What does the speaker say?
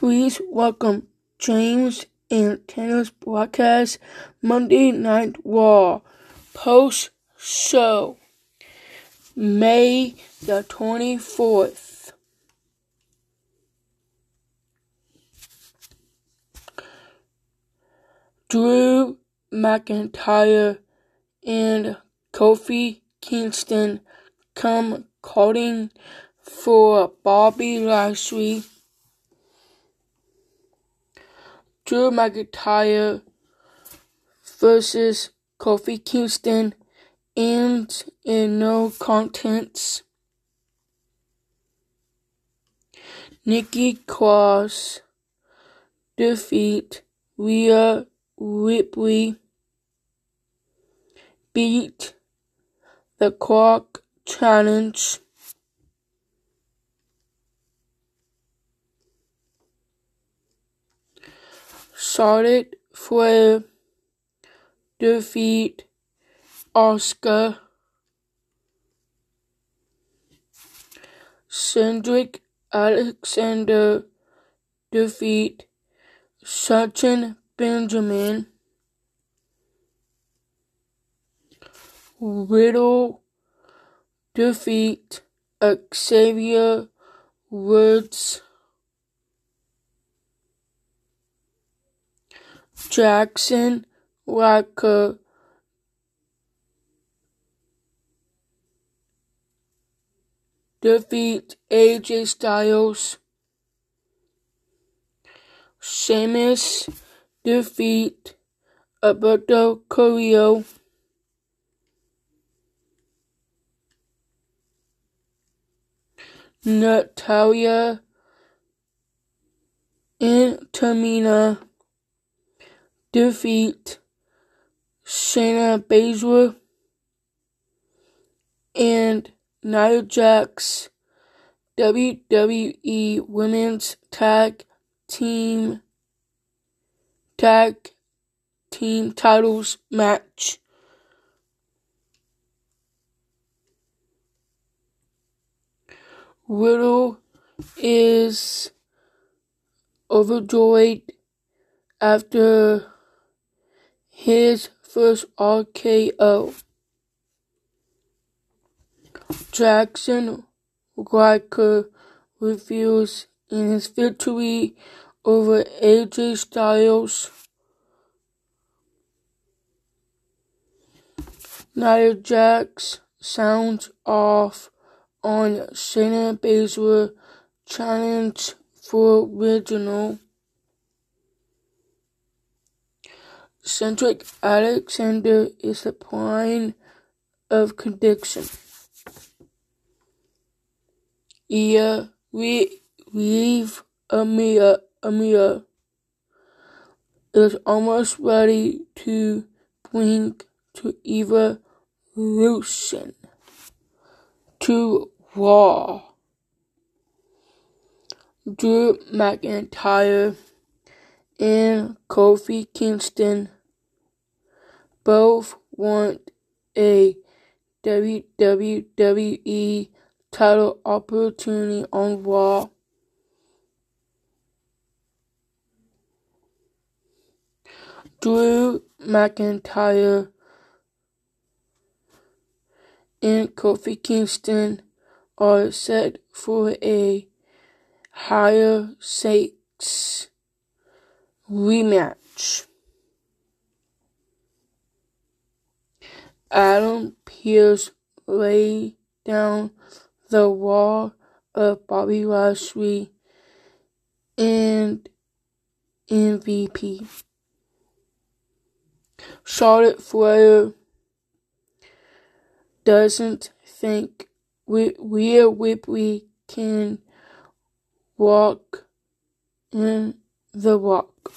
Please welcome James and Tanner's broadcast Monday Night Raw post show May the 24th. Drew McIntyre and Kofi Kingston come calling for Bobby Lashley. Drew McIntyre versus Kofi Kingston and in no contents. Nikki Cross defeat Rhea Ripley beat the Clock Challenge. Charlotte Flair defeat Asuka Cedric Alexander defeat Shelton Benjamin. Riddle defeat Xavier Woods. Jaxson Ryker defeat AJ Styles. Sheamus defeat Humberto Carrillo. Natalya and Tamina defeat Shayna Baszler and Nia Jax WWE Women's Tag Team Tag Team Titles match. Riddle is overjoyed after his first RKO. Jaxson Ryker reveals in his victory over AJ Styles. Nia Jax sounds off on Shayna Baszler challenge for Reginald. Cedric Alexander is the point of conviction. Yeah, we leave Amia Amia is almost ready to bring to evolution to Raw. Drew McIntyre and Kofi Kingston both want a WWE title opportunity on Raw. Drew McIntyre and Kofi Kingston are set for a higher stakes rematch. Adam Pearce lay down the wall of Bobby Lashley and MVP. Charlotte Flair doesn't think Rhea Ripley can walk in the walk.